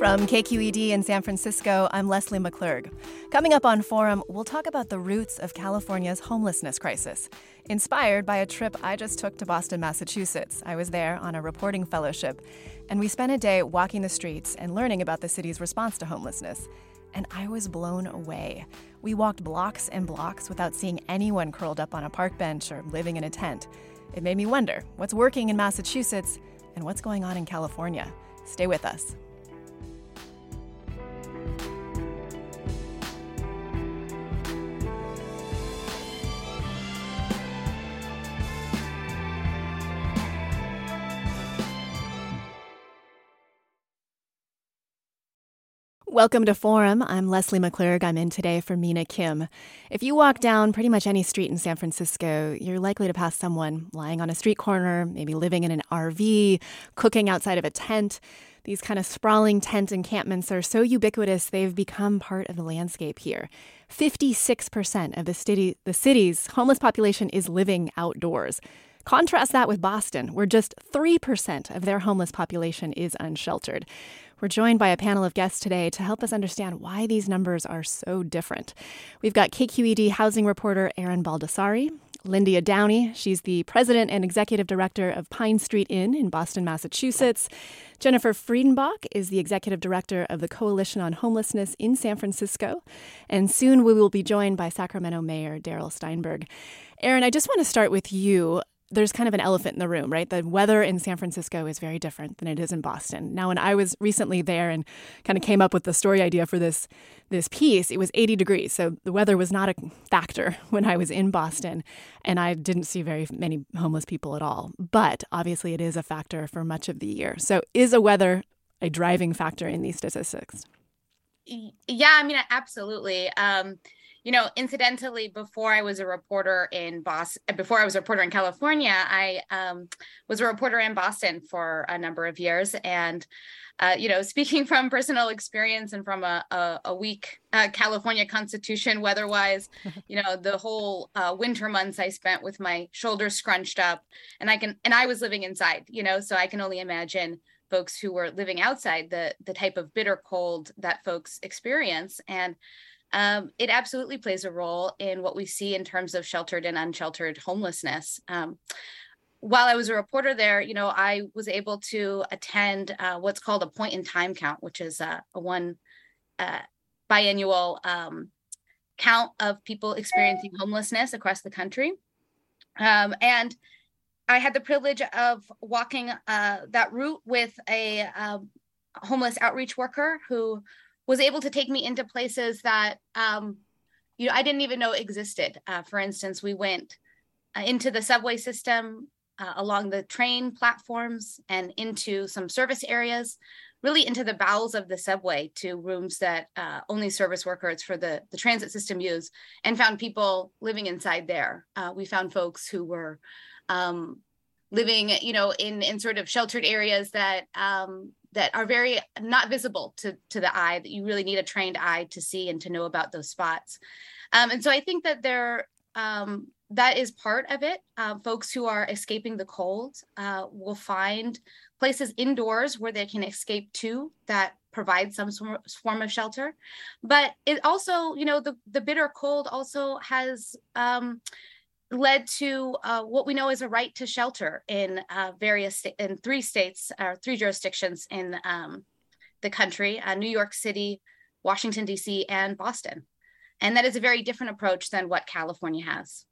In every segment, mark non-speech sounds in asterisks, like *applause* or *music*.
From KQED in San Francisco, I'm Leslie McClurg. Coming up on Forum, we'll talk about the roots of California's homelessness crisis, inspired by a trip I just took to Boston, Massachusetts. I was there on a reporting fellowship, and we spent a day walking the streets and learning about the city's response to homelessness. And I was blown away. We walked blocks and blocks without seeing anyone curled up on a park bench or living in a tent. It made me wonder what's working in Massachusetts and what's going on in California. Stay with us. Welcome to Forum. I'm Leslie McClurg. I'm in today for Mina Kim. If you walk down pretty much any street in San Francisco, you're likely to pass someone lying on a street corner, maybe living in an RV, cooking outside of a tent. These kind of sprawling tent encampments are so ubiquitous, they've become part of the landscape here. 56% of the, city, the city's homeless population is living outdoors. Contrast that with Boston, where just 3% of their homeless population is unsheltered. We're joined by a panel of guests today to help us understand why these numbers are so different. We've got KQED housing reporter Erin Baldassari, Lyndia Downie. She's the president and executive director of Pine Street Inn in Boston, Massachusetts. Jennifer Friedenbach is the executive director of the Coalition on Homelessness in San Francisco. And soon we will be joined by Sacramento Mayor Darrell Steinberg. Erin, I just want to start with you there's kind of an elephant in the room, right? The weather in San Francisco is very different than it is in Boston. Now, when I was recently there and kind of came up with the story idea for this this piece, it was 80 degrees, so the weather was not a factor *laughs* when I was in Boston, and I didn't see very many homeless people at all. But obviously, it is a factor for much of the year. So, is a weather a driving factor in these statistics? Yeah, I mean, absolutely. Um, you know, incidentally, before I was a reporter in Boston, before I was a reporter in California, I um, was a reporter in Boston for a number of years. And, uh, you know, *laughs* speaking from personal experience and from a, a, a weak uh, California constitution weather wise, *laughs* you know, the whole uh, winter months I spent with my shoulders scrunched up and I can, and I was living inside, you know, so I can only imagine folks who were living outside the the type of bitter cold that folks experience and um, it absolutely plays a role in what we see in terms of sheltered and unsheltered homelessness. Um, while I was a reporter there, you know, I was able to attend uh, what's called a point in time count, which is a one uh, biannual um, count of people experiencing homelessness across the country. Um, and I had the privilege of walking uh, that route with a um, homeless outreach worker who was able to take me into places that um, you know I didn't even know existed. Uh, for instance, we went uh, into the subway system, uh, along the train platforms, and into some service areas, really into the bowels of the subway to rooms that uh, only service workers for the the transit system use, and found people living inside there. Uh, we found folks who were um, living, you know, in in sort of sheltered areas that um, that are very not visible to to the eye that you really need a trained eye to see and to know about those spots. Um, and so i think that there um, that is part of it. Um, folks who are escaping the cold uh, will find places indoors where they can escape to that provide some form of shelter. But it also you know the the bitter cold also has um, led to uh, what we know is a right to shelter in uh, various in three states or three jurisdictions in um, the country: uh, New York City, Washington D.C., and Boston. And that is a very different approach than what California has.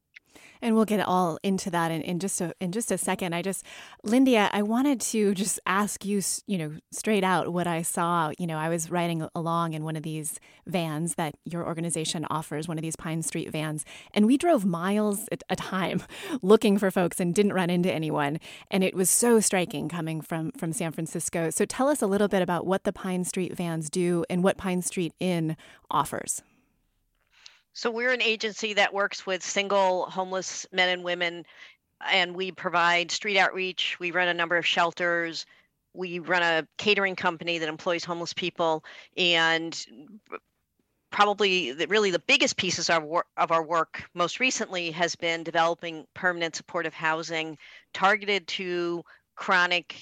And we'll get all into that in, in just a in just a second. I just, Lindy, I wanted to just ask you, you know, straight out what I saw. You know, I was riding along in one of these vans that your organization offers, one of these Pine Street vans, and we drove miles at a time *laughs* looking for folks and didn't run into anyone. And it was so striking coming from from San Francisco. So tell us a little bit about what the Pine Street vans do and what Pine Street Inn offers. So we're an agency that works with single homeless men and women, and we provide street outreach. We run a number of shelters. We run a catering company that employs homeless people, and probably the, really the biggest pieces of, wor- of our work most recently has been developing permanent supportive housing targeted to chronic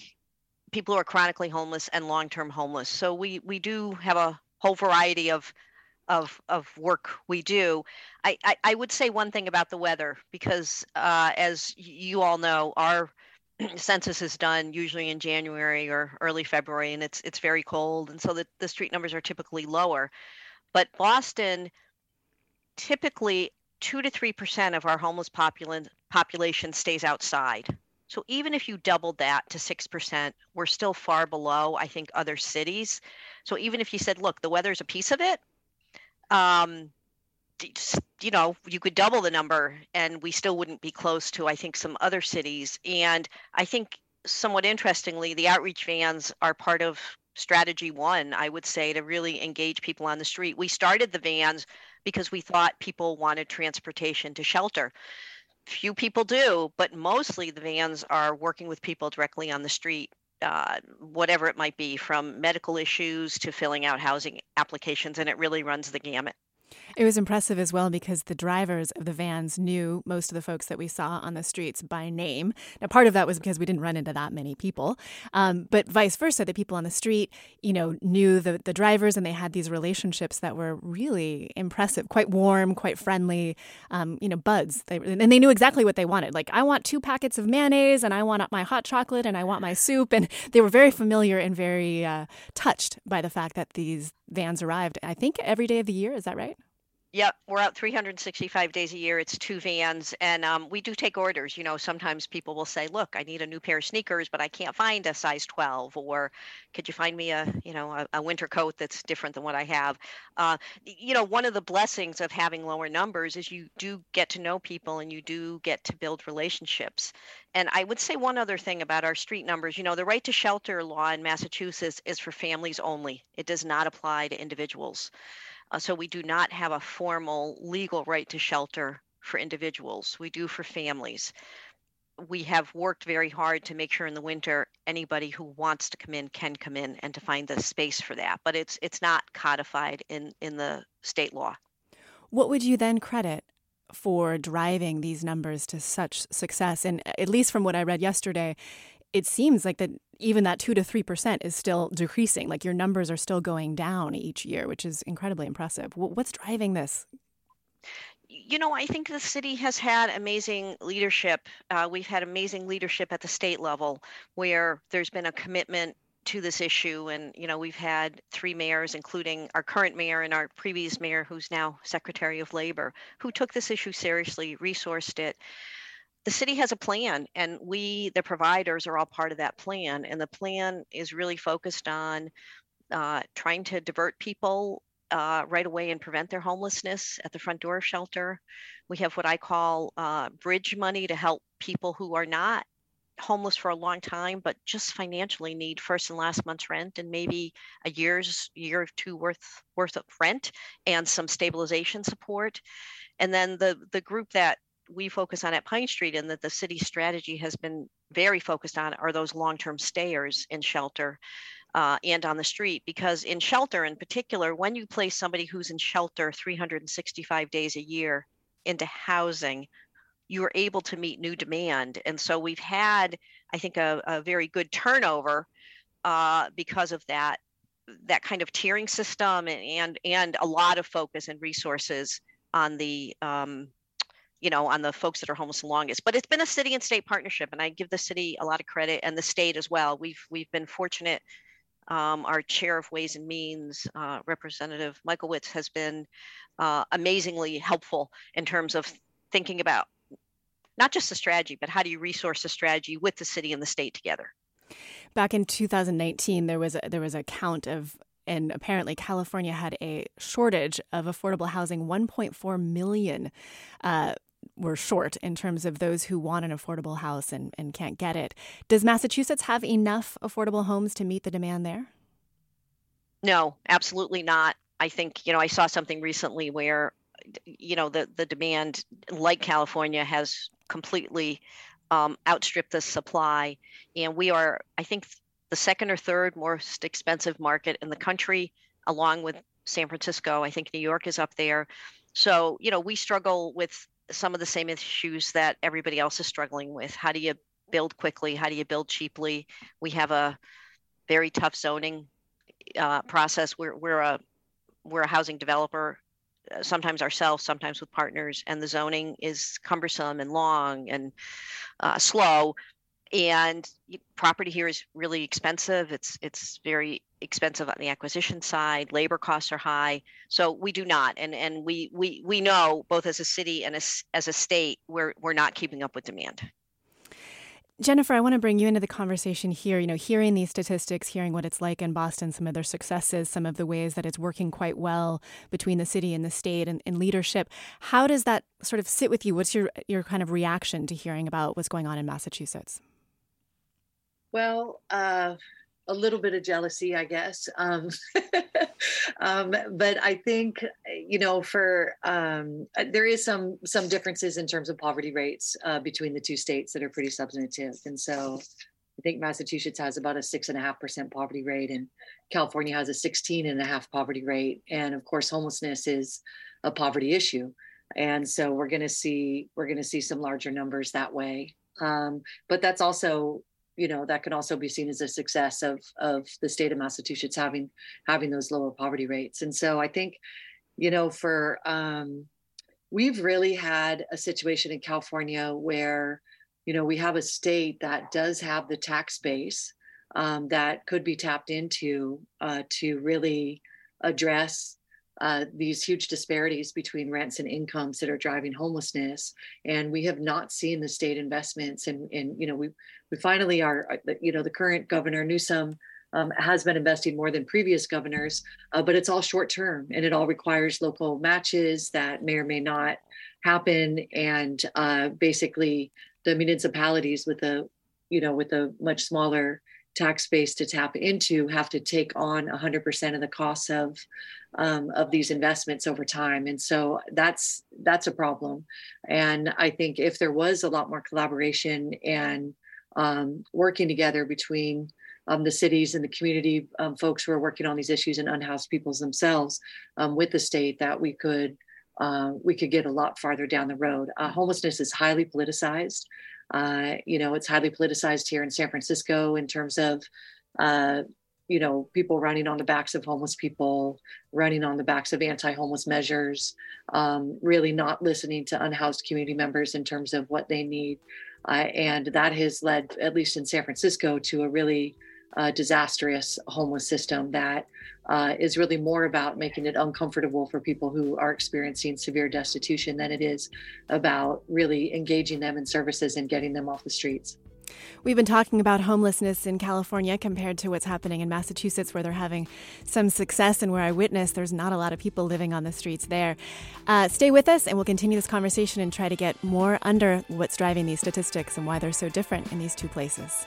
people who are chronically homeless and long-term homeless. So we we do have a whole variety of of of work we do. I, I, I would say one thing about the weather because uh, as you all know, our *clears throat* census is done usually in January or early February, and it's it's very cold, and so the, the street numbers are typically lower. But Boston, typically two to three percent of our homeless population population stays outside. So even if you doubled that to 6%, we're still far below, I think, other cities. So even if you said, look, the weather's a piece of it, um, you know, you could double the number and we still wouldn't be close to, I think, some other cities. And I think, somewhat interestingly, the outreach vans are part of strategy one, I would say, to really engage people on the street. We started the vans because we thought people wanted transportation to shelter. Few people do, but mostly the vans are working with people directly on the street uh, whatever it might be, from medical issues to filling out housing applications, and it really runs the gamut. It was impressive as well because the drivers of the vans knew most of the folks that we saw on the streets by name. Now, part of that was because we didn't run into that many people, um, but vice versa, the people on the street, you know, knew the, the drivers and they had these relationships that were really impressive, quite warm, quite friendly, um, you know, buds. They, and they knew exactly what they wanted. Like, I want two packets of mayonnaise and I want my hot chocolate and I want my soup. And they were very familiar and very uh, touched by the fact that these vans arrived, I think, every day of the year. Is that right? Yep, we're out 365 days a year. It's two vans, and um, we do take orders. You know, sometimes people will say, "Look, I need a new pair of sneakers, but I can't find a size 12," or "Could you find me a, you know, a, a winter coat that's different than what I have?" Uh, you know, one of the blessings of having lower numbers is you do get to know people and you do get to build relationships. And I would say one other thing about our street numbers. You know, the right to shelter law in Massachusetts is for families only. It does not apply to individuals. Uh, so we do not have a formal legal right to shelter for individuals. We do for families. We have worked very hard to make sure in the winter anybody who wants to come in can come in and to find the space for that. But it's it's not codified in in the state law. What would you then credit for driving these numbers to such success? And at least from what I read yesterday, it seems like that even that 2 to 3% is still decreasing like your numbers are still going down each year which is incredibly impressive what's driving this you know, I think the city has had amazing leadership. Uh, we've had amazing leadership at the state level where there's been a commitment to this issue. And, you know, we've had three mayors, including our current mayor and our previous mayor, who's now Secretary of Labor, who took this issue seriously, resourced it the city has a plan and we the providers are all part of that plan and the plan is really focused on uh, trying to divert people uh, right away and prevent their homelessness at the front door of shelter. We have what i call uh, bridge money to help people who are not homeless for a long time but just financially need first and last month's rent and maybe a year's year or two worth worth of rent and some stabilization support. And then the the group that we focus on at Pine Street and that the city strategy has been very focused on are those long-term stayers in shelter uh, and on the street. Because in shelter in particular when you place somebody who's in shelter 365 days a year into housing you are able to meet new demand. And so we've had i think a, a very good turnover uh, because of that that kind of tiering system and, and and a lot of focus and resources on the um, you know, on the folks that are homeless the longest. But it's been a city and state partnership, and I give the city a lot of credit and the state as well. We've we've been fortunate. Um, our chair of Ways and Means, uh, Representative Michlewitz, has been uh, amazingly helpful in terms of thinking about not just the strategy, but how do you resource the strategy with the city and the state together? Back in 2019, there was a, there was a count of and apparently California had a shortage of affordable housing. 1.4 million uh, were short in terms of those who want an affordable house and, and can't get it. Does Massachusetts have enough affordable homes to meet the demand there? No, absolutely not. I think, you know, I saw something recently where, you know, the, the demand, like California, has completely um, outstrip the supply. And we are, I think, the second or third most expensive market in the country, along with San Francisco. I think New York is up there. So, you know, we struggle with some of the same issues that everybody else is struggling with. How do you build quickly? How do you build cheaply? We have a very tough zoning uh, process. We're, we're a we're a housing developer uh, sometimes ourselves, sometimes with partners, and the zoning is cumbersome and long and uh, slow. And property here is really expensive. It's it's very expensive on the acquisition side. Labor costs are high, so we do not. And and we we we know both as a city and as as a state, we're we're not keeping up with demand. Jennifer, I want to bring you into the conversation here. You know, hearing these statistics, hearing what it's like in Boston, some of their successes, some of the ways that it's working quite well between the city and the state and, and leadership. How does that sort of sit with you? What's your your kind of reaction to hearing about what's going on in Massachusetts? Well, uh, a little bit of jealousy, I guess. Um, *laughs* um, but I think you know, for um, uh, there is some some differences in terms of poverty rates uh, between the two states that are pretty substantive, and so I think Massachusetts has about a six and a half percent poverty rate, and California has a 16 and a half poverty rate, and of course, homelessness is a poverty issue, and so we're going to see we're going to see some larger numbers that way. Um, but that's also you know that can also be seen as a success of of the state of massachusetts having having those lower poverty rates. And so i think you know for um we've really had a situation in california where you know we have a state that does have the tax base um, that could be tapped into uh, to really address uh, these huge disparities between rents and incomes that are driving homelessness. And we have not seen the state investments. And, and you know, we, we finally are, uh, you know, the current governor, Newsom, um, has been investing more than previous governors, uh, but it's all short term and it all requires local matches that may or may not happen. And uh, basically, the municipalities with a, you know, with a much smaller tax base to tap into have to take on 100% of the costs of um, of these investments over time. And so that's that's a problem. And i think if there was a lot more collaboration and um, working together between um, the cities and the community um, folks who are working on these issues and unhoused peoples themselves um, with the state that we could uh, we could get a lot farther down the road. Uh, homelessness is highly politicized uh, you know, it's highly politicized here in San Francisco in terms of, uh, you know, people running on the backs of homeless people, running on the backs of anti homeless measures, um, really not listening to unhoused community members in terms of what they need. Uh, and that has led, at least in San Francisco, to a really uh, disastrous homeless system that uh, is really more about making it uncomfortable for people who are experiencing severe destitution than it is about really engaging them in services and getting them off the streets. We've been talking about homelessness in California compared to what's happening in Massachusetts, where they're having some success and where I witness there's not a lot of people living on the streets there. Uh, stay with us, and we'll continue this conversation and try to get more under what's driving these statistics and why they're so different in these two places.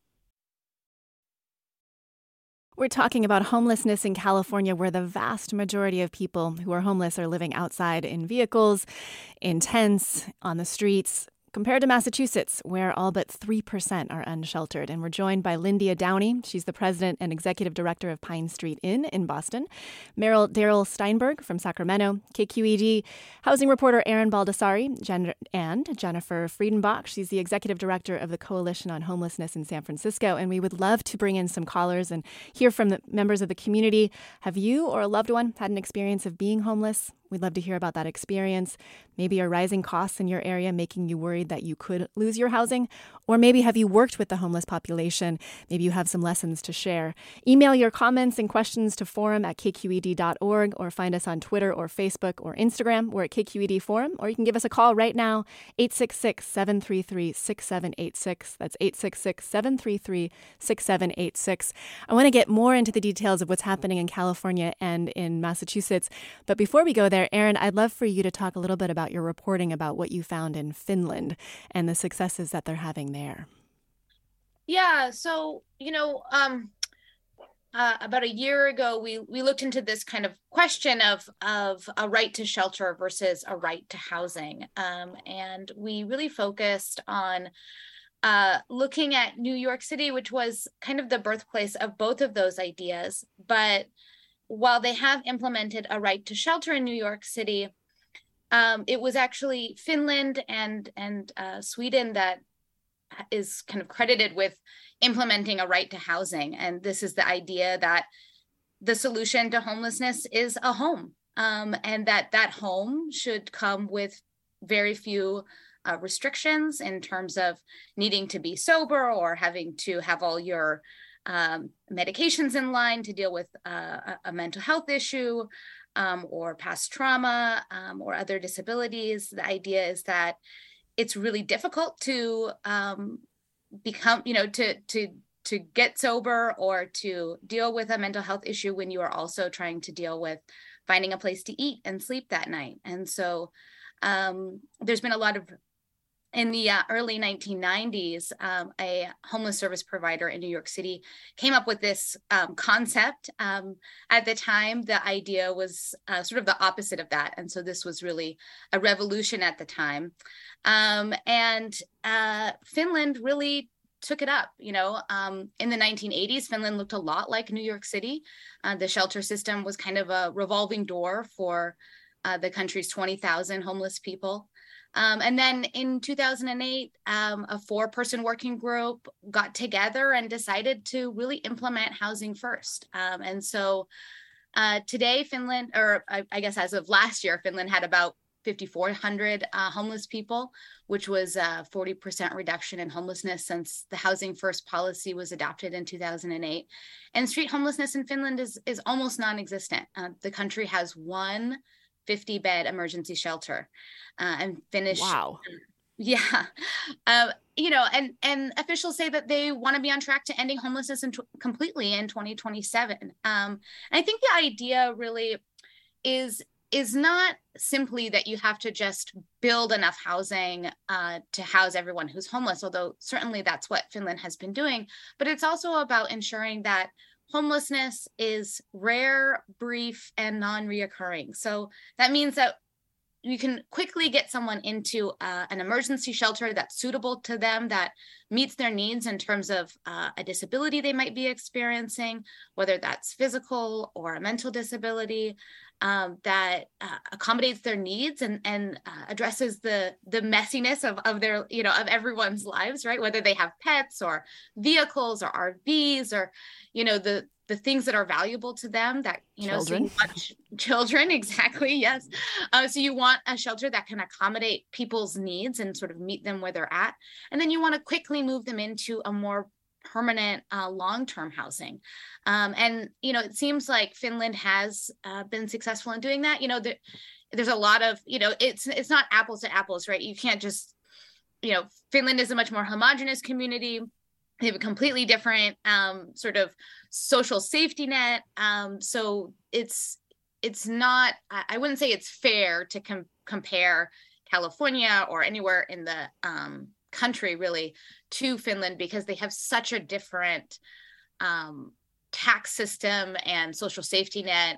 We're talking about homelessness in California, where the vast majority of people who are homeless are living outside in vehicles, in tents, on the streets, compared to Massachusetts, where all but 3% are unsheltered. And we're joined by Lyndia Downie. She's the president and executive director of Pine Street Inn in Boston. Mayor Darrell Steinberg from Sacramento. KQED housing reporter Erin Baldassari Jen- and Jennifer Friedenbach. She's the executive director of the Coalition on Homelessness in San Francisco. And we would love to bring in some callers and hear from the members of the community. Have you or a loved one had an experience of being homeless? We'd love to hear about that experience. Maybe are rising costs in your area making you worried that you could lose your housing? Or maybe have you worked with the homeless population? Maybe you have some lessons to share. Email your comments and questions to forum at kqed.org or find us on Twitter or Facebook or Instagram. We're at KQED Forum, or you can give us a call right now, 866 733 6786. That's 866 733 6786. I want to get more into the details of what's happening in California and in Massachusetts. But before we go there, Erin, I'd love for you to talk a little bit about your reporting about what you found in Finland and the successes that they're having there. Yeah, so you know, um, uh, about a year ago, we we looked into this kind of question of of a right to shelter versus a right to housing, um, and we really focused on uh, looking at New York City, which was kind of the birthplace of both of those ideas. But while they have implemented a right to shelter in New York City, um, it was actually Finland and and uh, Sweden that is kind of credited with implementing a right to housing, and this is the idea that the solution to homelessness is a home, um, and that that home should come with very few uh, restrictions in terms of needing to be sober or having to have all your um, medications in line to deal with uh, a mental health issue um, or past trauma um, or other disabilities. The idea is that it's really difficult to um, become, you know, to to to get sober or to deal with a mental health issue when you are also trying to deal with finding a place to eat and sleep that night. And so um, there's been a lot of in the uh, early 1990s, um, a homeless service provider in New York City came up with this um, concept. Um, at the time, the idea was uh, sort of the opposite of that. And so this was really a revolution at the time. Um, and uh, Finland really took it up. You know, um, in the 1980s, Finland looked a lot like New York City. Uh, the shelter system was kind of a revolving door for uh, the country's 20,000 homeless people. Um, and then in 2008, um, a four person working group got together and decided to really implement housing first. Um, and so uh, today, Finland, or I, I, guess as of last year, Finland had about 5,400 uh, homeless people, which was a 40% reduction in homelessness since the Housing First policy was adopted in 2008. And street homelessness in Finland is, is almost non existent. Uh, the country has one 50 bed emergency shelter uh, and finish. Wow. *laughs* Yeah. Um, you know, and and officials say that they want to be on track to ending homelessness in t- completely in 2027. Um, and I think the idea really is is not simply that you have to just build enough housing uh, to house everyone who's homeless, although certainly that's what Finland has been doing. But it's also about ensuring that homelessness is rare, brief, and non reoccurring. So that means that you can quickly get someone into uh, an emergency shelter that's suitable to them, that meets their needs in terms of uh, a disability they might be experiencing, whether that's physical or a mental disability, um, that uh, accommodates their needs and and uh, addresses the the messiness of of their you know of everyone's lives right? Whether they have pets or vehicles or RVs or you know the the things that are valuable to them that you know children, so you children. *laughs* exactly yes. Uh, so you want a shelter that can accommodate people's needs and sort of meet them where they're at. And then you want to quickly move them into a more permanent uh, long-term housing. Um, and you know it seems like finland has uh, been successful in doing that. You know there, there's a lot of you know it's it's not apples to apples right? You can't just you know finland is a much more homogenous community they have a completely different um, sort of social safety net. Um, so it's it's not i wouldn't say it's fair to com- compare california or anywhere in the um, country really to finland because they have such a different um, tax system and social safety net.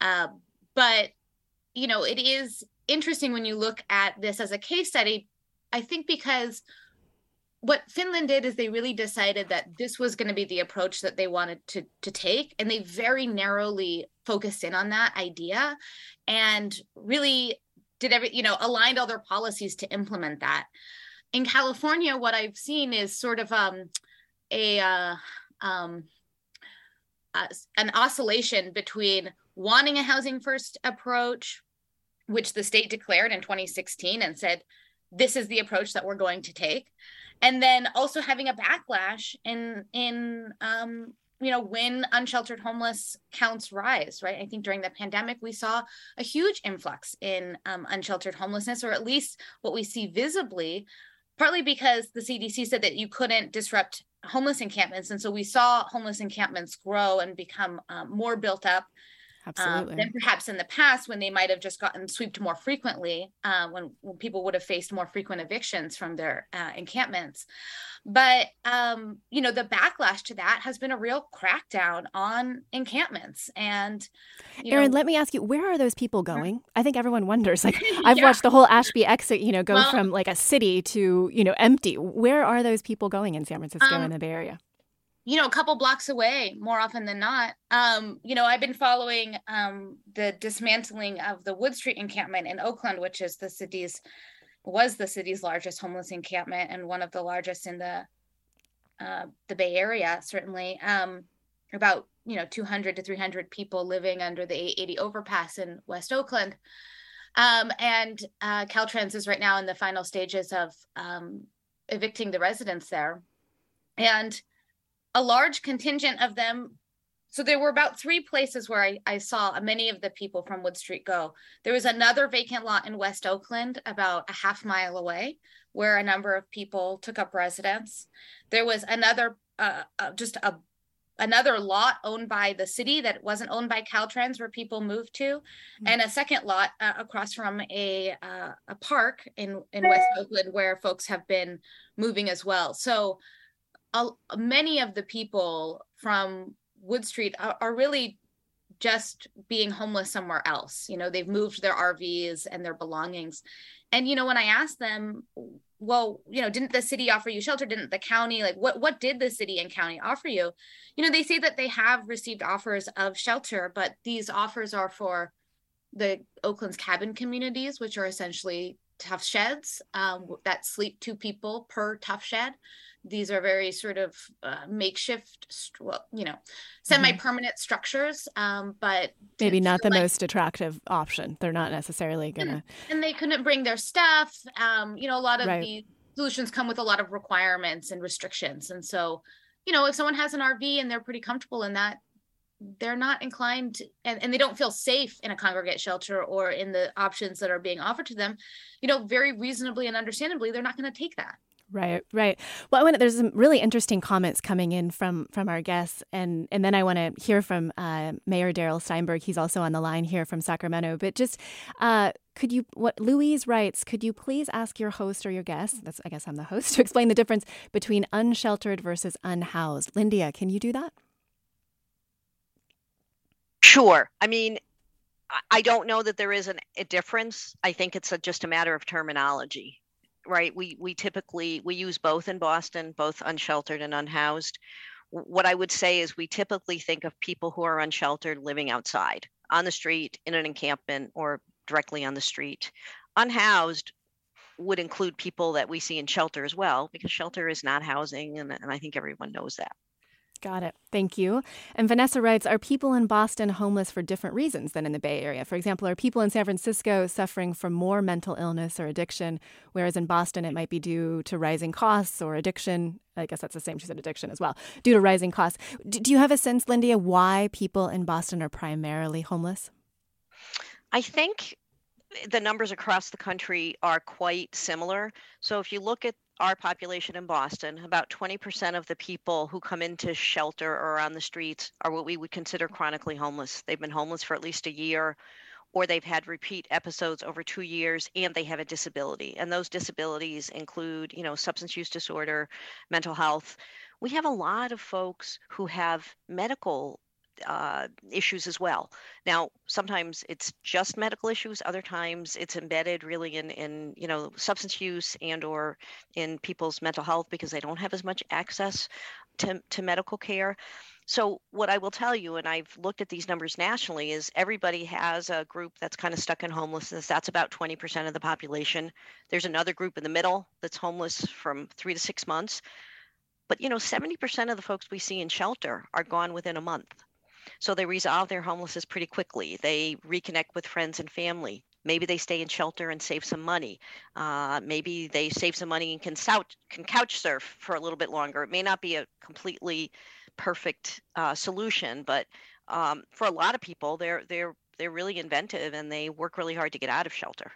Uh, but you know it is interesting when you look at this as a case study i think because what Finland did is they really decided that this was going to be the approach that they wanted to to take and they very narrowly focused in on that idea and really did every you know aligned all their policies to implement that. In california what i've seen is sort of um a uh, um uh, an oscillation between wanting a housing first approach which the state declared in 2016 and said this is the approach that we're going to take and then also having a backlash in in um, you know when unsheltered homeless counts rise right? I think during the pandemic we saw a huge influx in um, unsheltered homelessness or at least what we see visibly partly because the cdc said that you couldn't disrupt homeless encampments. And so we saw homeless encampments grow and become um, more built up Absolutely. Um, than perhaps in the past when they might have just gotten swept more frequently, uh, when, when people would have faced more frequent evictions from their uh, encampments. But um, you know, the backlash to that has been a real crackdown on encampments. And Erin, know, let me ask you, where are those people going? I think everyone wonders. *laughs* Like, I've yeah. watched the whole Ashby exit, you know, go well, from like a city to you know empty. Where are those people going in San Francisco um, and the Bay Area? You know a couple blocks away more often than not. Um you know i've been following um the dismantling of the wood street encampment in oakland which is the city's was the city's largest homeless encampment and one of the largest in the uh, the bay area certainly. Um about you know 200 to 300 people living under the 880 overpass in west oakland. Um and uh caltrans is right now in the final stages of um evicting the residents there. And a large contingent of them so there were about three places where I, I, saw many of the people from Wood Street go. There was another vacant lot in West Oakland, about a half mile away, where a number of people took up residence. There was another, uh, uh, just a another lot owned by the city that wasn't owned by Caltrans, where people moved to, mm-hmm. and a second lot uh, across from a uh, a park in in West Oakland, where folks have been moving as well. So many of the people from Wood Street are, are, really just being homeless somewhere else. You know, they've moved their RVs and their belongings. And you know, when I asked them, well, you know, didn't the city offer you shelter? Didn't the county like what what did the city and county offer you? You know, they say that they have received offers of shelter, but these offers are for the Oakland's cabin communities, which are essentially Tuff Sheds um, that sleep two people per Tuff Shed these are very sort of uh, makeshift well you know semi-permanent mm-hmm. structures um, but maybe not the like, most attractive option they're not necessarily gonna and they couldn't bring their stuff um, you know a lot of right. the solutions come with a lot of requirements and restrictions and so you know if someone has an rv and they're pretty comfortable in that they're not inclined to, and, and they don't feel safe in a congregate shelter or in the options that are being offered to them you know very reasonably and understandably they're not going to take that Right, right. Well, I want to, there's some really interesting comments coming in from from our guests, and and then I want to hear from uh, Mayor Darrell Steinberg. He's also on the line here from Sacramento. But just uh, could you, what Louise writes, could you please ask your host or your guest? That's I guess I'm the host *laughs* to explain the difference between unsheltered versus unhoused. Lyndia, can you do that? Sure. I mean, I don't know that there is an, a difference. I think it's a, just a matter of terminology right we we typically we use both in boston both unsheltered and unhoused. What i would say is we typically think of people who are unsheltered living outside on the street in an encampment or directly on the street. Unhoused would include people that we see in shelter as well because shelter is not housing and, and i think everyone knows that Got it. Thank you. And Vanessa writes Are people in Boston homeless for different reasons than in the Bay Area? For example, are people in San Francisco suffering from more mental illness or addiction, whereas in Boston it might be due to rising costs or addiction? I guess that's the same. She said addiction as well, due to rising costs. Do you have a sense, Lyndia, why people in Boston are primarily homeless? I think the numbers across the country are quite similar. So if you look at our population in Boston, about 20% of the people who come into shelter or on the streets are what we would consider chronically homeless. They've been homeless for at least a year, or they've had repeat episodes over two years, and they have a disability. And those disabilities include, you know, substance use disorder, mental health. We have a lot of folks who have medical uh, issues as well. Now, sometimes it's just medical issues. Other times it's embedded really in, in you know substance use and or in people's mental health because they don't have as much access to, to medical care. So what I will tell you, and I've looked at these numbers nationally, is everybody has a group that's kind of stuck in homelessness. That's about 20% of the population. There's another group in the middle that's homeless from three to six months. But you know, 70% of the folks we see in shelter are gone within a month. So they resolve their homelessness pretty quickly. They reconnect with friends and family. Maybe they stay in shelter and save some money. Uh, maybe they save some money and can, couch, can couch surf for a little bit longer. It may not be a completely perfect uh, solution, but um, for a lot of people, they're they're they're really inventive and they work really hard to get out of shelter.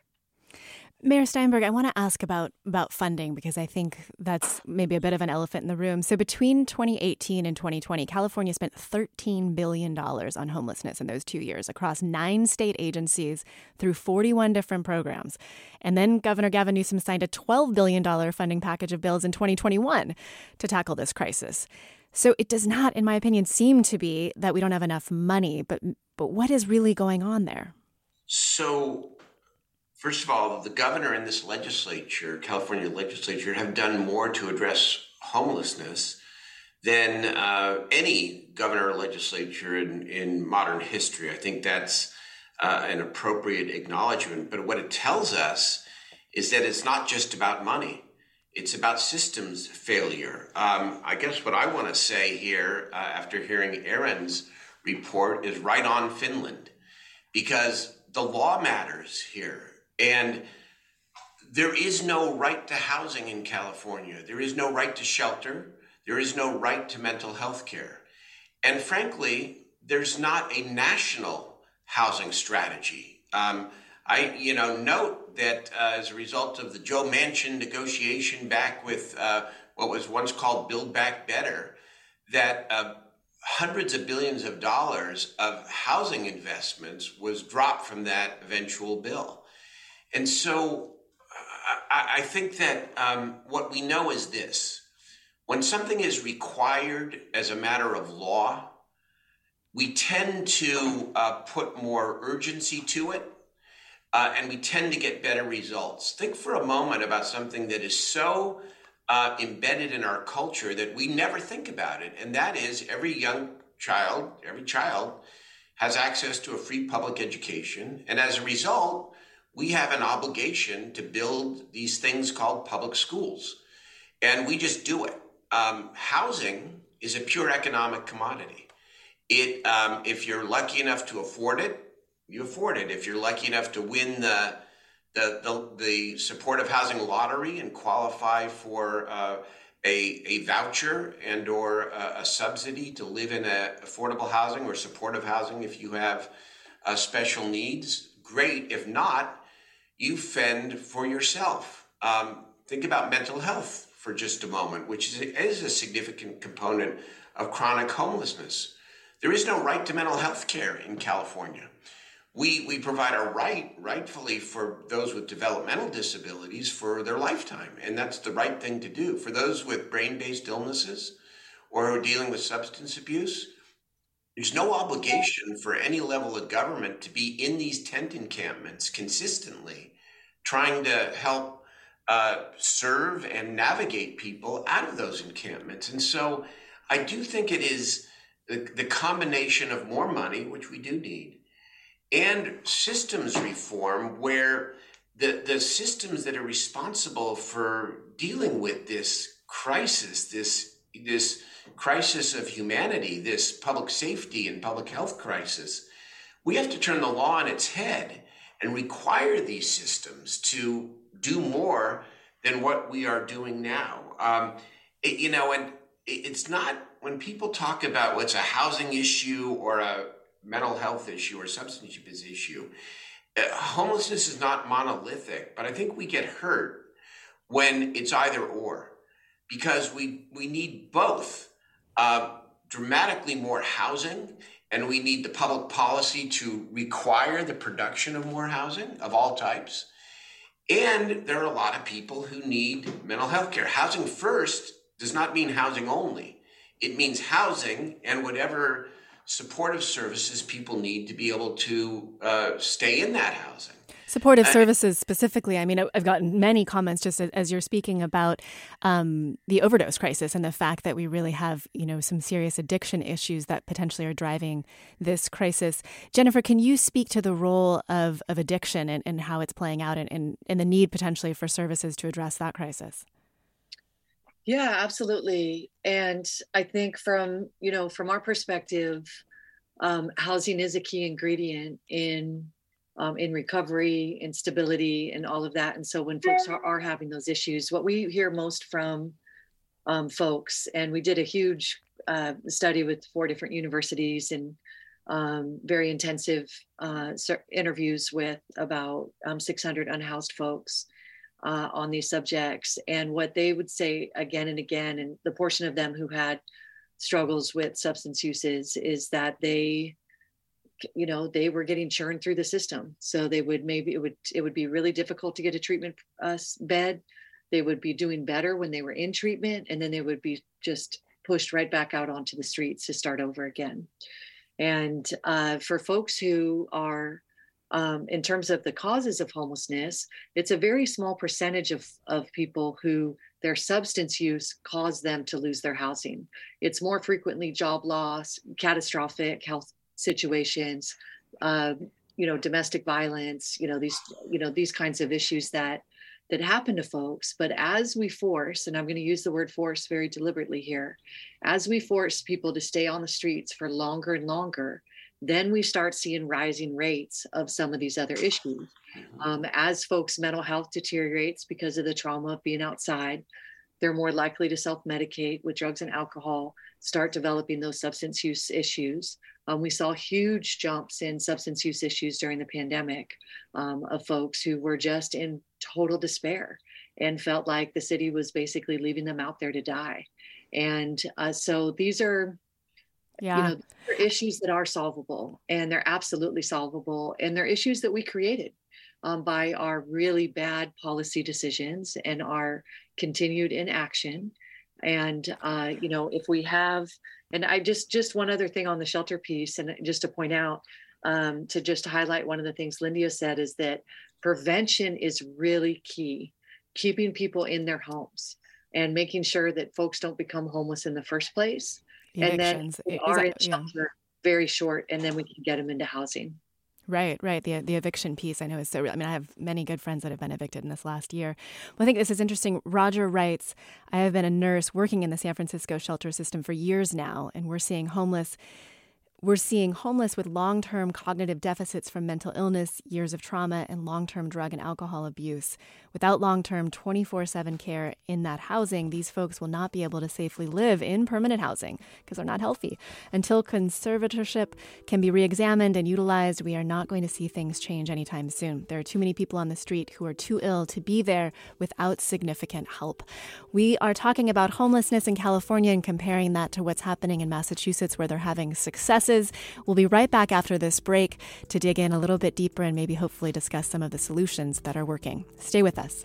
Mayor Steinberg, I want to ask about about funding because I think that's maybe a bit of an elephant in the room. So between 2018 and 2020, California spent 13 billion dollars on homelessness in those 2 years across 9 state agencies through 41 different programs. And then Governor Gavin Newsom signed a 12 billion dollar funding package of bills in 2021 to tackle this crisis. So it does not in my opinion seem to be that we don't have enough money, but but what is really going on there? So First of all, the governor and this legislature, California legislature, have done more to address homelessness than uh, any governor or legislature in, in modern history. I think that's uh, an appropriate acknowledgement. But what it tells us is that it's not just about money. It's about systems failure. Um, I guess what I want to say here, uh, after hearing Erin's report, is right on Finland, because the law matters here. And there is no right to housing in California. There is no right to shelter. There is no right to mental health care. And frankly, there's not a national housing strategy. Um, I, you know, note that uh, as a result of the Joe Manchin negotiation back with uh, what was once called Build Back Better, that uh, hundreds of billions of dollars of housing investments was dropped from that eventual bill. And so I, I think that um, what we know is this when something is required as a matter of law, we tend to uh, put more urgency to it. Uh, and we tend to get better results. Think for a moment about something that is so uh, embedded in our culture that we never think about it, and that is every young child, every child has access to a free public education, and as a result, we have an obligation to build these things called public schools. And we just do it. Um, housing is a pure economic commodity. It, um, if you're lucky enough to afford it, you afford it. If you're lucky enough to win the the, the, the supportive housing lottery and qualify for uh, a, a voucher and or a, a, subsidy to live in affordable housing or supportive housing if you have uh, special needs, great. If not, you fend for yourself. Um, think about mental health for just a moment, which is, is a significant component of chronic homelessness. There is no right to mental health care in California. We, we provide a right, rightfully, for those with developmental disabilities for their lifetime. And that's the right thing to do. For those with brain based illnesses or who are dealing with substance abuse, there's no obligation for any level of government to be in these tent encampments consistently, trying to help uh, serve and navigate people out of those encampments. And so I do think it is the, the combination of more money, which we do need, and systems reform where the, the systems that are responsible for dealing with this crisis, this this crisis of humanity, this public safety and public health crisis, we have to turn the law on its head and require these systems to do more than what we are doing now. Um, it, you know, and it, it's not when people talk about what's a housing issue or a mental health issue or substance abuse issue, uh, homelessness is not monolithic, but I think we get hurt when it's either or because we we need both uh, dramatically more housing and we need the public policy to require the production of more housing of all types. And there are a lot of people who need mental health care. Housing first does not mean housing only. It means housing and whatever supportive services people need to be able to uh, stay in that housing Supportive services specifically. I mean, I've gotten many comments just as you're speaking about um, the overdose crisis and the fact that we really have, you know, some serious addiction issues that potentially are driving this crisis. Jennifer, can you speak to the role of, of addiction and, and how it's playing out and, and, and the need potentially for services to address that crisis? Yeah, absolutely. And I think from, you know, from our perspective, um, housing is a key ingredient in um, in recovery and stability and all of that. And so when folks are, are having those issues, what we hear most from um, folks, and we did a huge uh, study with four different universities and um, very intensive uh, interviews with about um, 600 unhoused folks uh, on these subjects. And what they would say again and again, and the portion of them who had struggles with substance uses, is that they you know they were getting churned through the system. So they would maybe it would it would be really difficult to get a treatment uh, bed. They would be doing better when they were in treatment and then they would be just pushed right back out onto the streets to start over again. And uh, for folks who are um, in terms of the causes of homelessness it's a very small percentage of, of people who their substance use caused them to lose their housing. It's more frequently job loss catastrophic health situations, uh, you know, domestic violence, you know, these, you know, these kinds of issues that that happen to folks. But as we force, and I'm going to use the word force very deliberately here, as we force people to stay on the streets for longer and longer, then we start seeing rising rates of some of these other issues. Mm-hmm. Um, as folks' mental health deteriorates because of the trauma of being outside, they're more likely to self medicate with drugs and alcohol, start developing those substance use issues. Um, we saw huge jumps in substance use issues during the pandemic um, of folks who were just in total despair and felt like the city was basically leaving them out there to die. And uh, so these are, yeah. you know, issues that are solvable and they're absolutely solvable. And they're issues that we created um, by our really bad policy decisions and our continued inaction. And, uh, you know, if we have and I just just one other thing on the shelter piece, and just to point out, um, to just highlight one of the things Lyndia said is that prevention is really key. Keeping people in their homes and making sure that folks don't become homeless in the first place, and then are in shelter yeah. very short, and then we can get them into housing. Right, right. The the eviction piece I know is so. Real. I mean, I have many good friends that have been evicted in this last year. Well, I think this is interesting. Roger writes, "I have been a nurse working in the San Francisco shelter system for years now, and we're seeing homeless." We're seeing homeless with long term cognitive deficits from mental illness, years of trauma, and long term drug and alcohol abuse. Without long term 24 7 care in that housing, these folks will not be able to safely live in permanent housing because they're not healthy. Until conservatorship can be re examined and utilized, we are not going to see things change anytime soon. There are too many people on the street who are too ill to be there without significant help. We are talking about homelessness in California and comparing that to what's happening in Massachusetts, where they're having We'll be right back after this break to dig in a little bit deeper and maybe hopefully discuss some of the solutions that are working. Stay with us.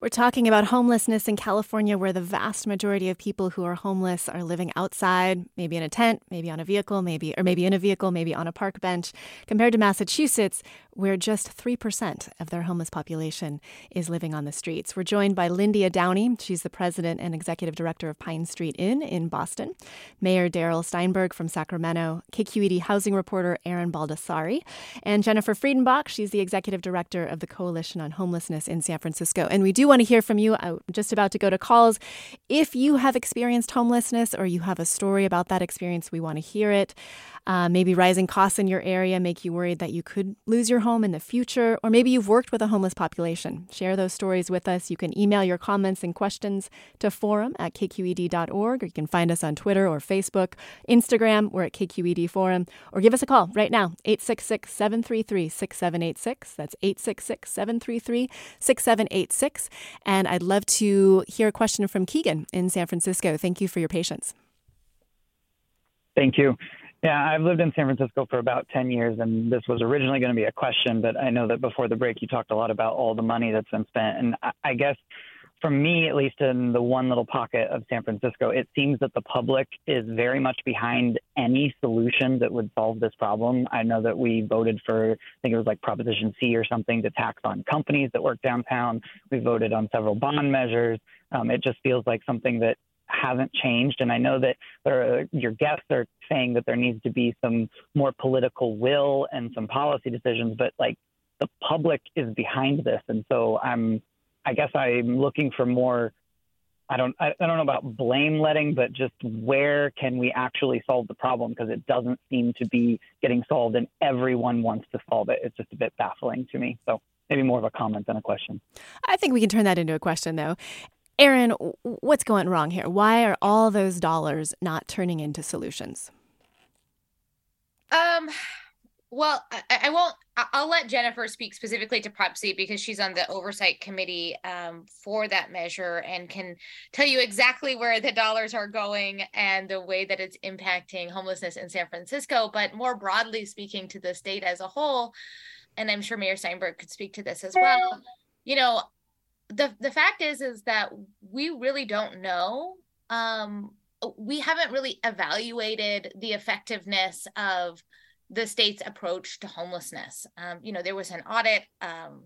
We're talking about homelessness in California, where the vast majority of people who are homeless are living outside, maybe in a tent, maybe on a vehicle, maybe or maybe in a vehicle, maybe on a park bench, compared to Massachusetts, where just 3% of their homeless population is living on the streets. We're joined by Lyndia Downie. She's the president and executive director of Pine Street Inn in Boston. Mayor Darrell Steinberg from Sacramento, KQED housing reporter Erin Baldassari, and Jennifer Friedenbach. She's the executive director of the Coalition on Homelessness in San Francisco. And we do want to hear from you. I'm just about to go to calls. If you have experienced homelessness or you have a story about that experience, we want to hear it. Uh, maybe rising costs in your area make you worried that you could lose your home in the future, or maybe you've worked with a homeless population. Share those stories with us. You can email your comments and questions to forum at kqed.org, or you can find us on Twitter or Facebook, Instagram, we're at KQED Forum, or give us a call right now, 866 733 6786. That's 866 733 6786. And I'd love to hear a question from Keegan in San Francisco. Thank you for your patience. Thank you. Yeah, I've lived in San Francisco for about 10 years, and this was originally going to be a question, but I know that before the break you talked a lot about all the money that's been spent. And I, I guess for me, at least in the one little pocket of San Francisco, it seems that the public is very much behind any solution that would solve this problem. I know that we voted for, I think it was like Proposition C or something to tax on companies that work downtown. We voted on several bond measures. Um, it just feels like something that hasn't changed. And I know that there, your guests are saying that there needs to be some more political will and some policy decisions, but like the public is behind this. And so I'm, I guess I'm looking for more. I don't, I, I don't know about blame letting, but just where can we actually solve the problem? Because it doesn't seem to be getting solved, and everyone wants to solve it. It's just a bit baffling to me. So maybe more of a comment than a question. I think we can turn that into a question, though. Erin, what's going wrong here? Why are all those dollars not turning into solutions? Um, well, I, I won't. I'll let Jennifer speak specifically to Prop C because she's on the oversight committee um, for that measure and can tell you exactly where the dollars are going and the way that it's impacting homelessness in San Francisco. But more broadly speaking, to the state as a whole, and I'm sure Mayor Steinberg could speak to this as well. You know, the the fact is is that we really don't know um we haven't really evaluated the effectiveness of the state's approach to homelessness. Um, you know there was an audit um,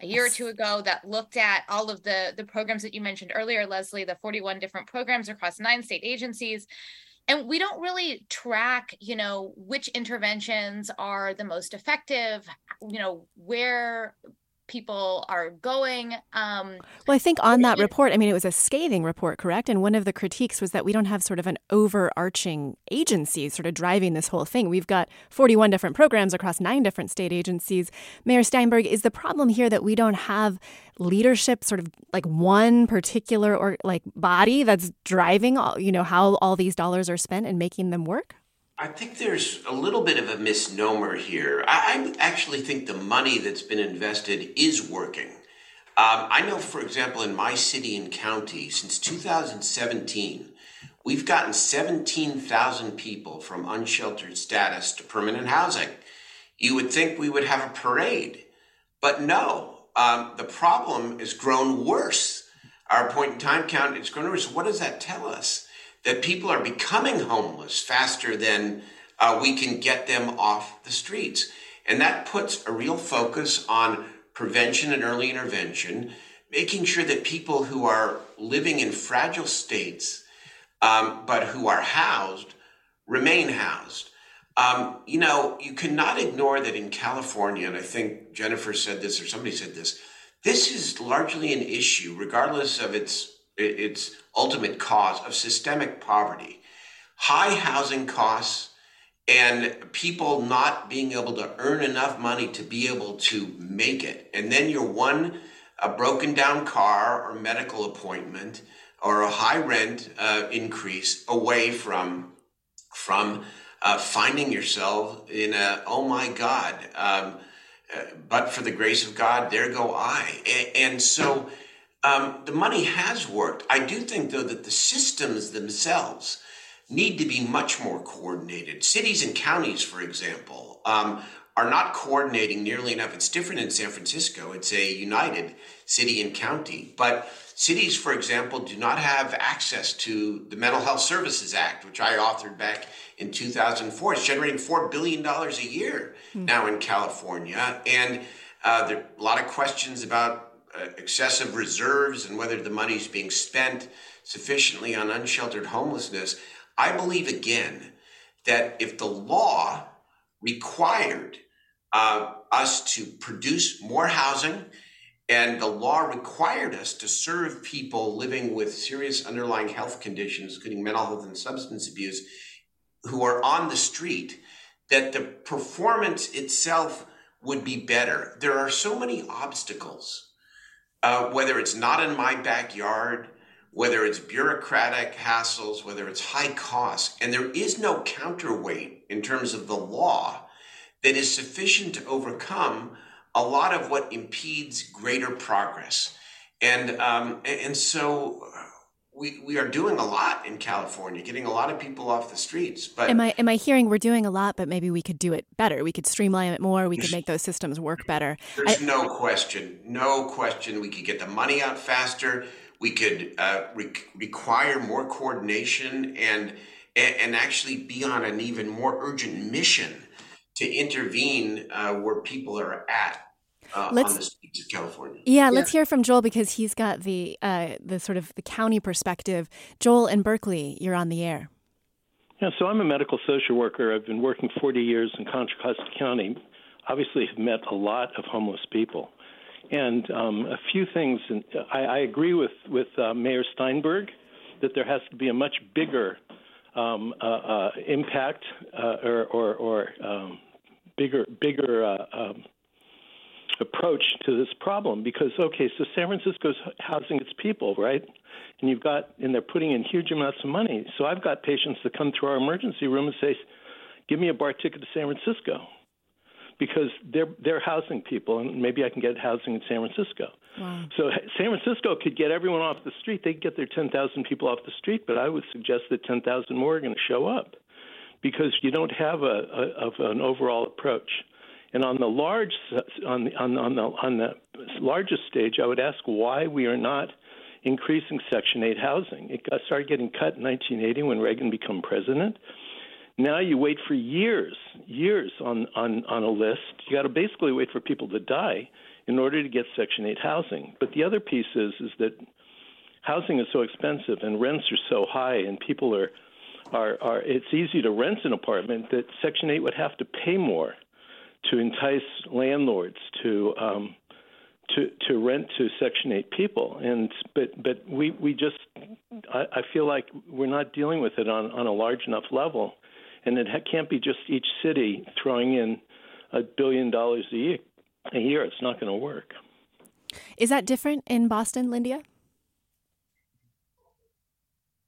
a year or two ago that looked at all of the the programs that you mentioned earlier leslie the 41 different programs across nine state agencies. And we don't really track you know which interventions are the most effective you know where people are going. Um, well, I think on that report, I mean, it was a scathing report, correct? And one of the critiques was that we don't have sort of an overarching agency sort of driving this whole thing. We've got 41 different programs across nine different state agencies. Mayor Steinberg, is the problem here that we don't have leadership, sort of like one particular or like body that's driving, all, you know, how all these dollars are spent and making them work? I think there's a little bit of a misnomer here. I, I actually think the money that's been invested is working. Um, I know, for example, in my city and county, since 2017, we've gotten 17,000 people from unsheltered status to permanent housing. You would think we would have a parade, but no. Um, the problem has grown worse. Our point in time count is grown worse. What does that tell us? That people are becoming homeless faster than uh, we can get them off the streets. And that puts a real focus on prevention and early intervention making sure that people who are living in fragile states um, but who are housed remain housed. Um, you know, you cannot ignore that in California, and I think Jennifer said this or somebody said this, this is largely an issue, regardless of its its ultimate cause of systemic poverty, high housing costs, and people not being able to earn enough money to be able to make it. And then you're one a broken down car or medical appointment or a high rent uh, increase away from from uh, finding yourself in a oh my god um, uh, but for the grace of god there go i and, and so um, the money has worked i do think though that the systems themselves need to be much more coordinated cities and counties for example um, are not coordinating nearly enough it's different in san francisco it's a united city and county but Cities, for example, do not have access to the Mental Health Services Act, which I authored back in 2004. It's generating $4 billion a year mm. now in California. And uh, there are a lot of questions about excessive reserves and whether the money is being spent sufficiently on unsheltered homelessness. I believe again that if the law required uh, us to produce more housing, and the law required us to serve people living with serious underlying health conditions, including mental health and substance abuse, who are on the street, that the performance itself would be better. There are so many obstacles, uh, whether it's not in my backyard, whether it's bureaucratic hassles, whether it's high costs, and there is no counterweight in terms of the law that is sufficient to overcome a lot of what impedes greater progress. And, um, and so we, we are doing a lot in California, getting a lot of people off the streets. But am I am I hearing we're doing a lot, but maybe we could do it better? We could streamline it more. We could make those systems work better. There's I, no question, no question. We could get the money out faster. We could uh, re- require more coordination and and actually be on an even more urgent mission to intervene uh, where people are at uh, let's, on the streets of California. Yeah, yeah, let's hear from Joel because he's got the uh, the sort of the county perspective. Joel in Berkeley, you're on the air. Yeah, so I'm a medical social worker. I've been working 40 years in Contra Costa County. Obviously, have met a lot of homeless people, and um, a few things. And I, I agree with with uh, Mayor Steinberg that there has to be a much bigger um, uh, uh, impact uh, or or, or um, bigger bigger uh, um, approach to this problem because okay, so San Francisco's housing its people, right? And you've got and they're putting in huge amounts of money. So I've got patients that come through our emergency room and say, "Give me a BART ticket to San Francisco." Because they're they're housing people, and maybe I can get housing in San Francisco. Wow. So San Francisco could get everyone off the street. They could get their 10,000 people off the street, but I would suggest that 10,000 more are going to show up because you don't have a, a of an overall approach. And on the large on the, on, on the on the largest stage, I would ask why we are not increasing Section 8 housing. It got, started getting cut in 1980 when Reagan became president. Now you wait for years, years on on on a list. You got to basically wait for people to die in order to get Section 8 housing. But the other piece is is that housing is so expensive and rents are so high, and people are are are. It's easy to rent an apartment that Section 8 would have to pay more to entice landlords to um, to to rent to Section 8 people. And but but we we just I, I feel like we're not dealing with it on on a large enough level, and it ha- can't be just each city throwing in a billion dollars a year. A year, it's not going to work. Is that different in Boston, Lyndia?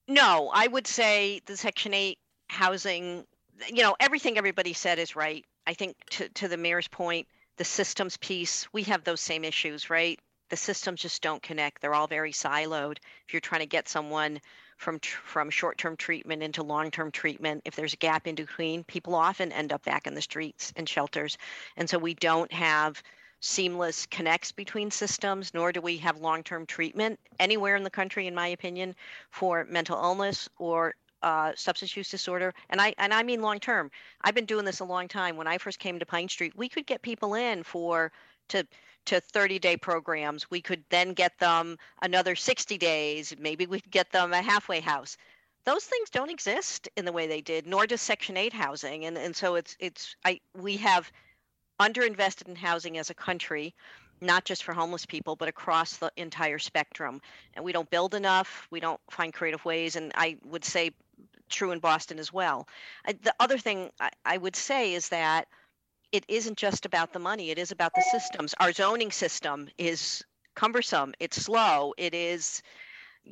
No, I would say the Section 8 housing, you know, everything everybody said is right. I think to, to the mayor's point, the systems piece, we have those same issues, right? The systems just don't connect. They're all very siloed. If you're trying to get someone from from short-term treatment into long-term treatment, if there's a gap in between, people often end up back in the streets and shelters. And so we don't have seamless connects between systems, nor do we have long-term treatment anywhere in the country, in my opinion, for mental illness or uh, substance use disorder, and I and I mean long term. I've been doing this a long time. When I first came to Pine Street, we could get people in for to to 30 day programs. We could then get them another 60 days. Maybe we could get them a halfway house. Those things don't exist in the way they did, nor does Section 8 housing. And, and so it's, it's, I, we have underinvested in housing as a country, not just for homeless people, but across the entire spectrum. And we don't build enough. We don't find creative ways. And I would say true in Boston as well. The other thing I, I would say is that it isn't just about the money, it is about the systems. Our zoning system is cumbersome, it's slow, it is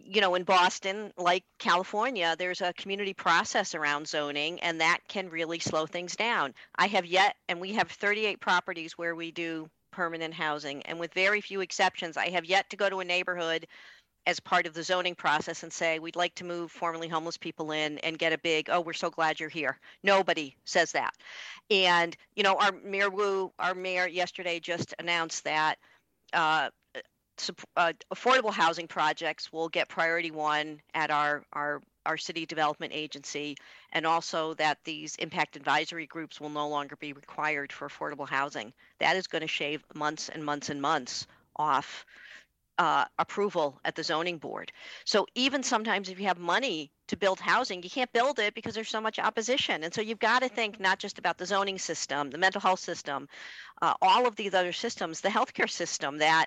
you know, in Boston, like California, there's a community process around zoning, and that can really slow things down. I have yet, and we have 38 properties where we do permanent housing, and with very few exceptions, I have yet to go to a neighborhood as part of the zoning process and say we'd like to move formerly homeless people in and get a big oh we're so glad you're here. Nobody says that. And you know our mayor wu our mayor yesterday just announced that uh, uh, affordable housing projects will get priority one at our our our city development agency and also that these impact advisory groups will no longer be required for affordable housing. That is going to shave months and months and months off uh, approval at the zoning board. So even sometimes if you have money to build housing, you can't build it because there's so much opposition. And so you've got to think not just about the zoning system, the mental health system, uh, all of these other systems, the healthcare system that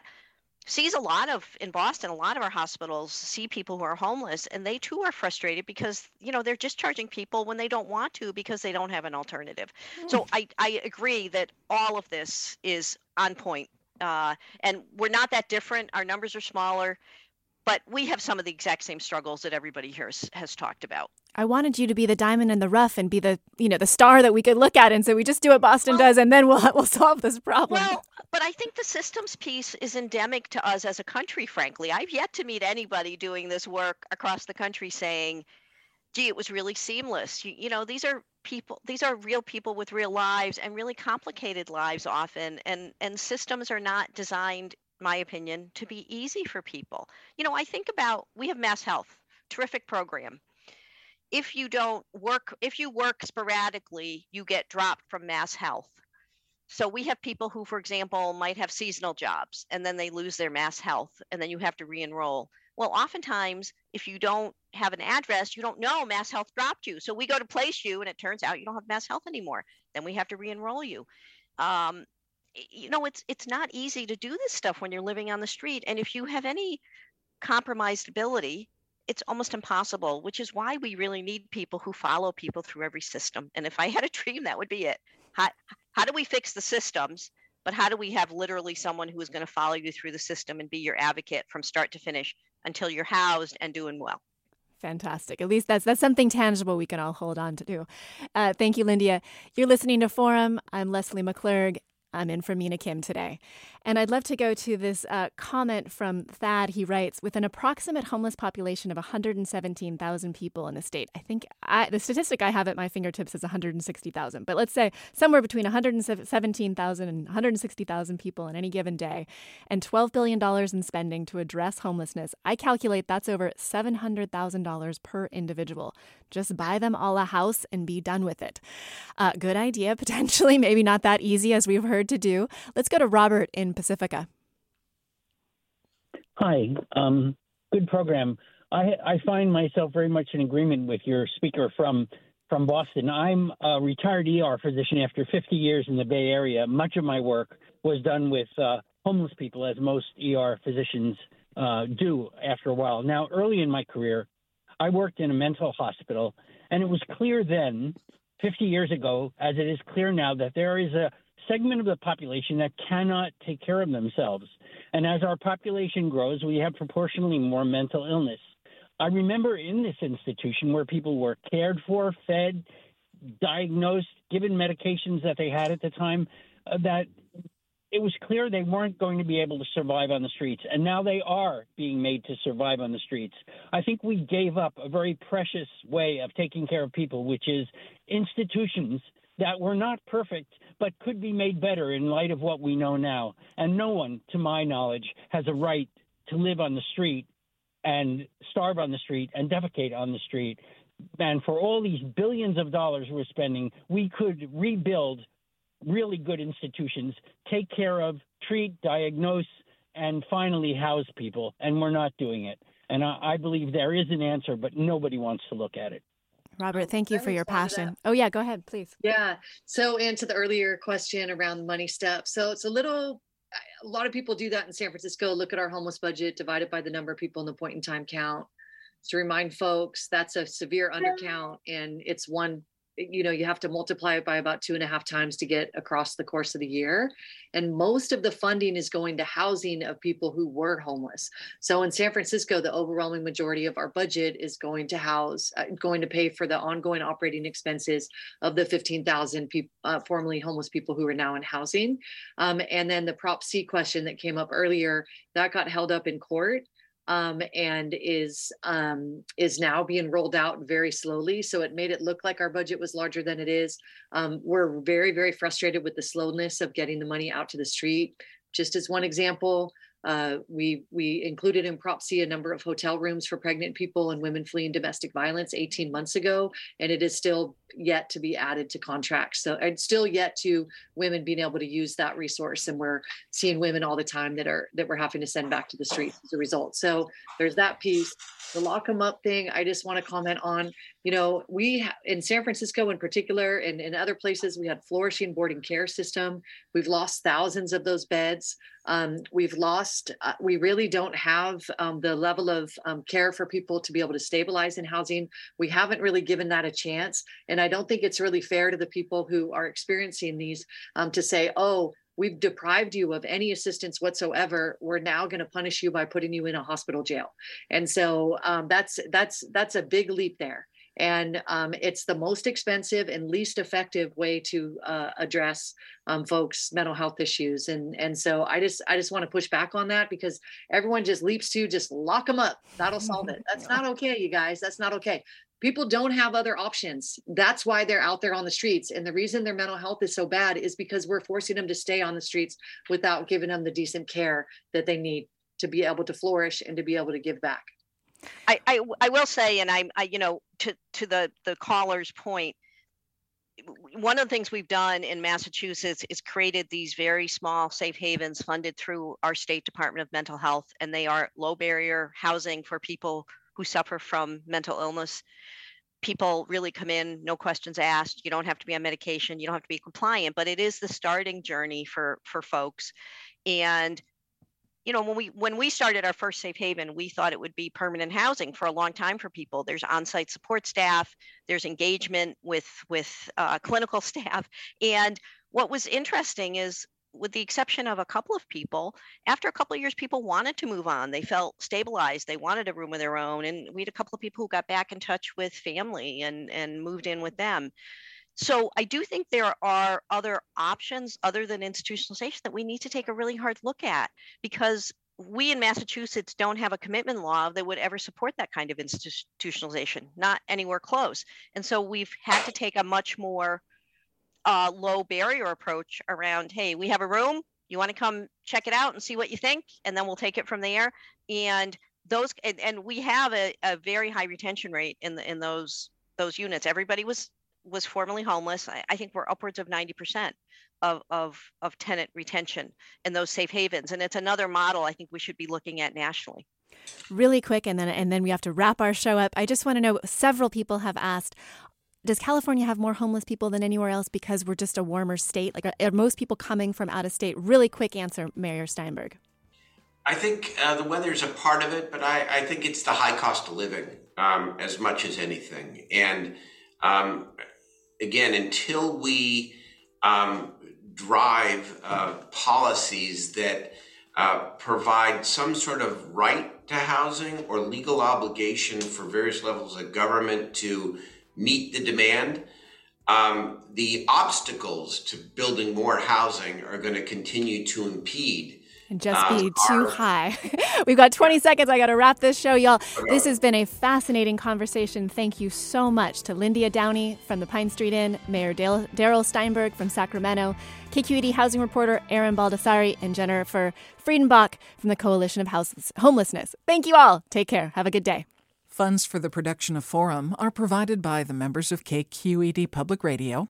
sees a lot of in Boston, a lot of our hospitals see people who are homeless and they too are frustrated because, you know, they're discharging people when they don't want to because they don't have an alternative. Mm. So I, I agree that all of this is on point uh, and we're not that different. Our numbers are smaller, but we have some of the exact same struggles that everybody here has, has talked about. I wanted you to be the diamond in the rough and be the you know the star that we could look at and say we just do what Boston well, does and then we'll *laughs* we'll solve this problem. Well, but I think the systems piece is endemic to us as a country. Frankly, I've yet to meet anybody doing this work across the country saying, "Gee, it was really seamless." You, you know, these are people these are real people with real lives and really complicated lives often and and systems are not designed my opinion to be easy for people. You know i think about we have mass health terrific program. If you don't work if you work sporadically you get dropped from mass health. So we have people who for example might have seasonal jobs and then they lose their mass health and then you have to re-enroll well, oftentimes, if you don't have an address, you don't know Mass Health dropped you. So we go to place you, and it turns out you don't have Mass Health anymore. Then we have to re-enroll you. Um, you know, it's it's not easy to do this stuff when you're living on the street, and if you have any compromised ability, it's almost impossible. Which is why we really need people who follow people through every system. And if I had a *laughs* dream, that would be it. How how do we fix the systems? But how do we have literally someone who is going to follow you through the system and be your advocate from start to finish until you're housed and doing well. Fantastic. At least that's that's something tangible we can all hold on to. Uh, thank you, Lyndia. You're listening to Forum. I'm Leslie McClurg, I'm in for Mina Kim today. And I'd love to go to this uh, comment from Thad. He writes With an approximate homeless population of 117,000 people in the state, I think I, the statistic I have at my fingertips is 160,000, but let's say somewhere between 117,000 and 160,000 people in any given day, and $12 billion in spending to address homelessness, I calculate that's over $700,000 per individual. Just buy them all a house and be done with it. Uh, good idea, potentially, *laughs* maybe not that easy as we've heard to do. Let's go to Robert in Pacifica. Hi, um, good program. I, I find myself very much in agreement with your speaker from from Boston. I'm a retired ER physician after 50 years in the Bay Area. Much of my work was done with uh, homeless people, as most ER physicians uh, do after a while. Now, early in my career, I worked in a mental hospital, and it was clear then, 50 years ago, as it is clear now, that there is a segment of the population that cannot take care of themselves. And as our population grows, we have proportionally more mental illness. I remember in this institution where people were cared for, fed, diagnosed, given medications that they had at the time, uh, that it was clear they weren't going to be able to survive on the streets, and now they are being made to survive on the streets. I think we gave up a very precious way of taking care of people, which is institutions that were not perfect but could be made better in light of what we know now. And no one, to my knowledge, has a right to live on the street and starve on the street and defecate on the street. And for all these billions of dollars we're spending, we could rebuild really good institutions take care of, treat, diagnose, and finally house people. And we're not doing it. And I, I believe there is an answer, but nobody wants to look at it. Robert, thank you for your passion. Oh, yeah, go ahead, please. Yeah. So, and to the earlier question around the money step. So, it's a little, a lot of people do that in San Francisco. Look at our homeless budget divided by the number of people in the point in time count. To remind folks, that's a severe undercount and it's one you know you have to multiply it by about two and a half times to get across the course of the year. And most of the funding is going to housing of people who were homeless. So in san francisco the overwhelming majority of our budget is going to house uh, going to pay for the ongoing operating expenses of the 15000 people uh, formerly homeless people who are now in housing. Um, and then the prop c question that came up earlier that got held up in court um, and is um, is now being rolled out very slowly. So it made it look like our budget was larger than it is. Um, we're very very frustrated with the slowness of getting the money out to the street. Just as one example, uh, we we included in Prop C a number of hotel rooms for pregnant people and women fleeing domestic violence 18 months ago, and it is still yet to be added to contracts. So it's still yet to women being able to use that resource, and we're seeing women all the time that are that we're having to send back to the streets as a result. So there's that piece. The lock them up thing, I just want to comment on. You know, we in San Francisco in particular, and in other places, we had flourishing boarding care system. We've lost thousands of those beds. Um, we've lost, uh, we really don't have um, the level of um, care for people to be able to stabilize in housing. We haven't really given that a chance. And I don't think it's really fair to the people who are experiencing these um, to say, oh, we've deprived you of any assistance whatsoever we're now going to punish you by putting you in a hospital jail and so um, that's that's that's a big leap there and um, it's the most expensive and least effective way to uh, address um, folks mental health issues. And and so i just i just want to push back on that because everyone just leaps to just lock them up. That'll solve it. That's *laughs* not okay you guys. That's not okay. People don't have other options. That's why they're out there on the streets. And the reason their mental health is so bad is because we're forcing them to stay on the streets without giving them the decent care that they need to be able to flourish and to be able to give back I, I, I will say, and I, I, you know, to to the the caller's point, one of the things we've done in Massachusetts is created these very small safe havens funded through our state Department of Mental Health, and they are low barrier housing for people who suffer from mental illness. People really come in, no questions asked. You don't have to be on medication. You don't have to be compliant, but it is the starting journey for for folks. And you know when we when we started our first safe haven we thought it would be permanent housing for a long time for people. There's on-site support staff there's engagement with with uh, clinical *laughs* staff. And what was interesting is with the exception of a couple of people after a couple of years people wanted to move on. They felt stabilized. They wanted a room of their own. And we had a couple of people who got back in touch with family and and moved in with them so I do think there are other options other than institutionalization that we need to take a really hard look at because we in Massachusetts don't have a commitment law that would ever support that kind of institutionalization, not anywhere close. And so we've had to take a much more uh, low barrier approach around hey, we have a room, you want to come check it out and see what you think, and then we'll take it from there. And those and, and we have a, a very high retention rate in the in those those units. Everybody was was formerly homeless. I, I think we're upwards of 90% of, of, of tenant retention in those safe havens. And it's another model I think we should be looking at nationally. Really quick, and then and then we have to wrap our show up. I just want to know. Several people have asked, does California have more homeless people than anywhere else because we're just a warmer state? Like, are most people coming from out of state? Really quick answer, Mayor Steinberg. I think uh, the weather is a part of it, but I, I, think it's the high cost of living um, as much as anything. And um, again, until we um, drive uh, policies that uh, provide some sort of right to housing or legal obligation for various levels of government to meet the demand, um, the obstacles to building more housing are going to continue to impede and just be um, too high. *laughs* We've got 20 seconds. I got to wrap this show, y'all. This has been a fascinating conversation. Thank you so much to Lyndia Downie from the Pine Street Inn, Mayor Darrell Steinberg from Sacramento, KQED housing reporter Erin Baldassari, and Jennifer Friedenbach from the Coalition of House- Homelessness. Thank you all. Take care. Have a good day. Funds for the production of Forum are provided by the members of KQED Public Radio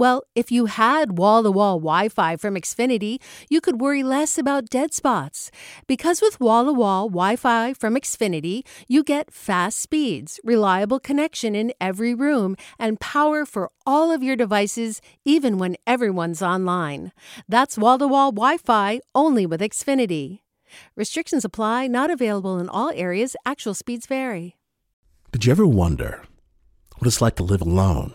Well, if you had wall to wall Wi Fi from Xfinity, you could worry less about dead spots. Because with wall to wall Wi Fi from Xfinity, you get fast speeds, reliable connection in every room, and power for all of your devices, even when everyone's online. That's wall to wall Wi Fi only with Xfinity. Restrictions apply, not available in all areas, actual speeds vary. Did you ever wonder what it's like to live alone,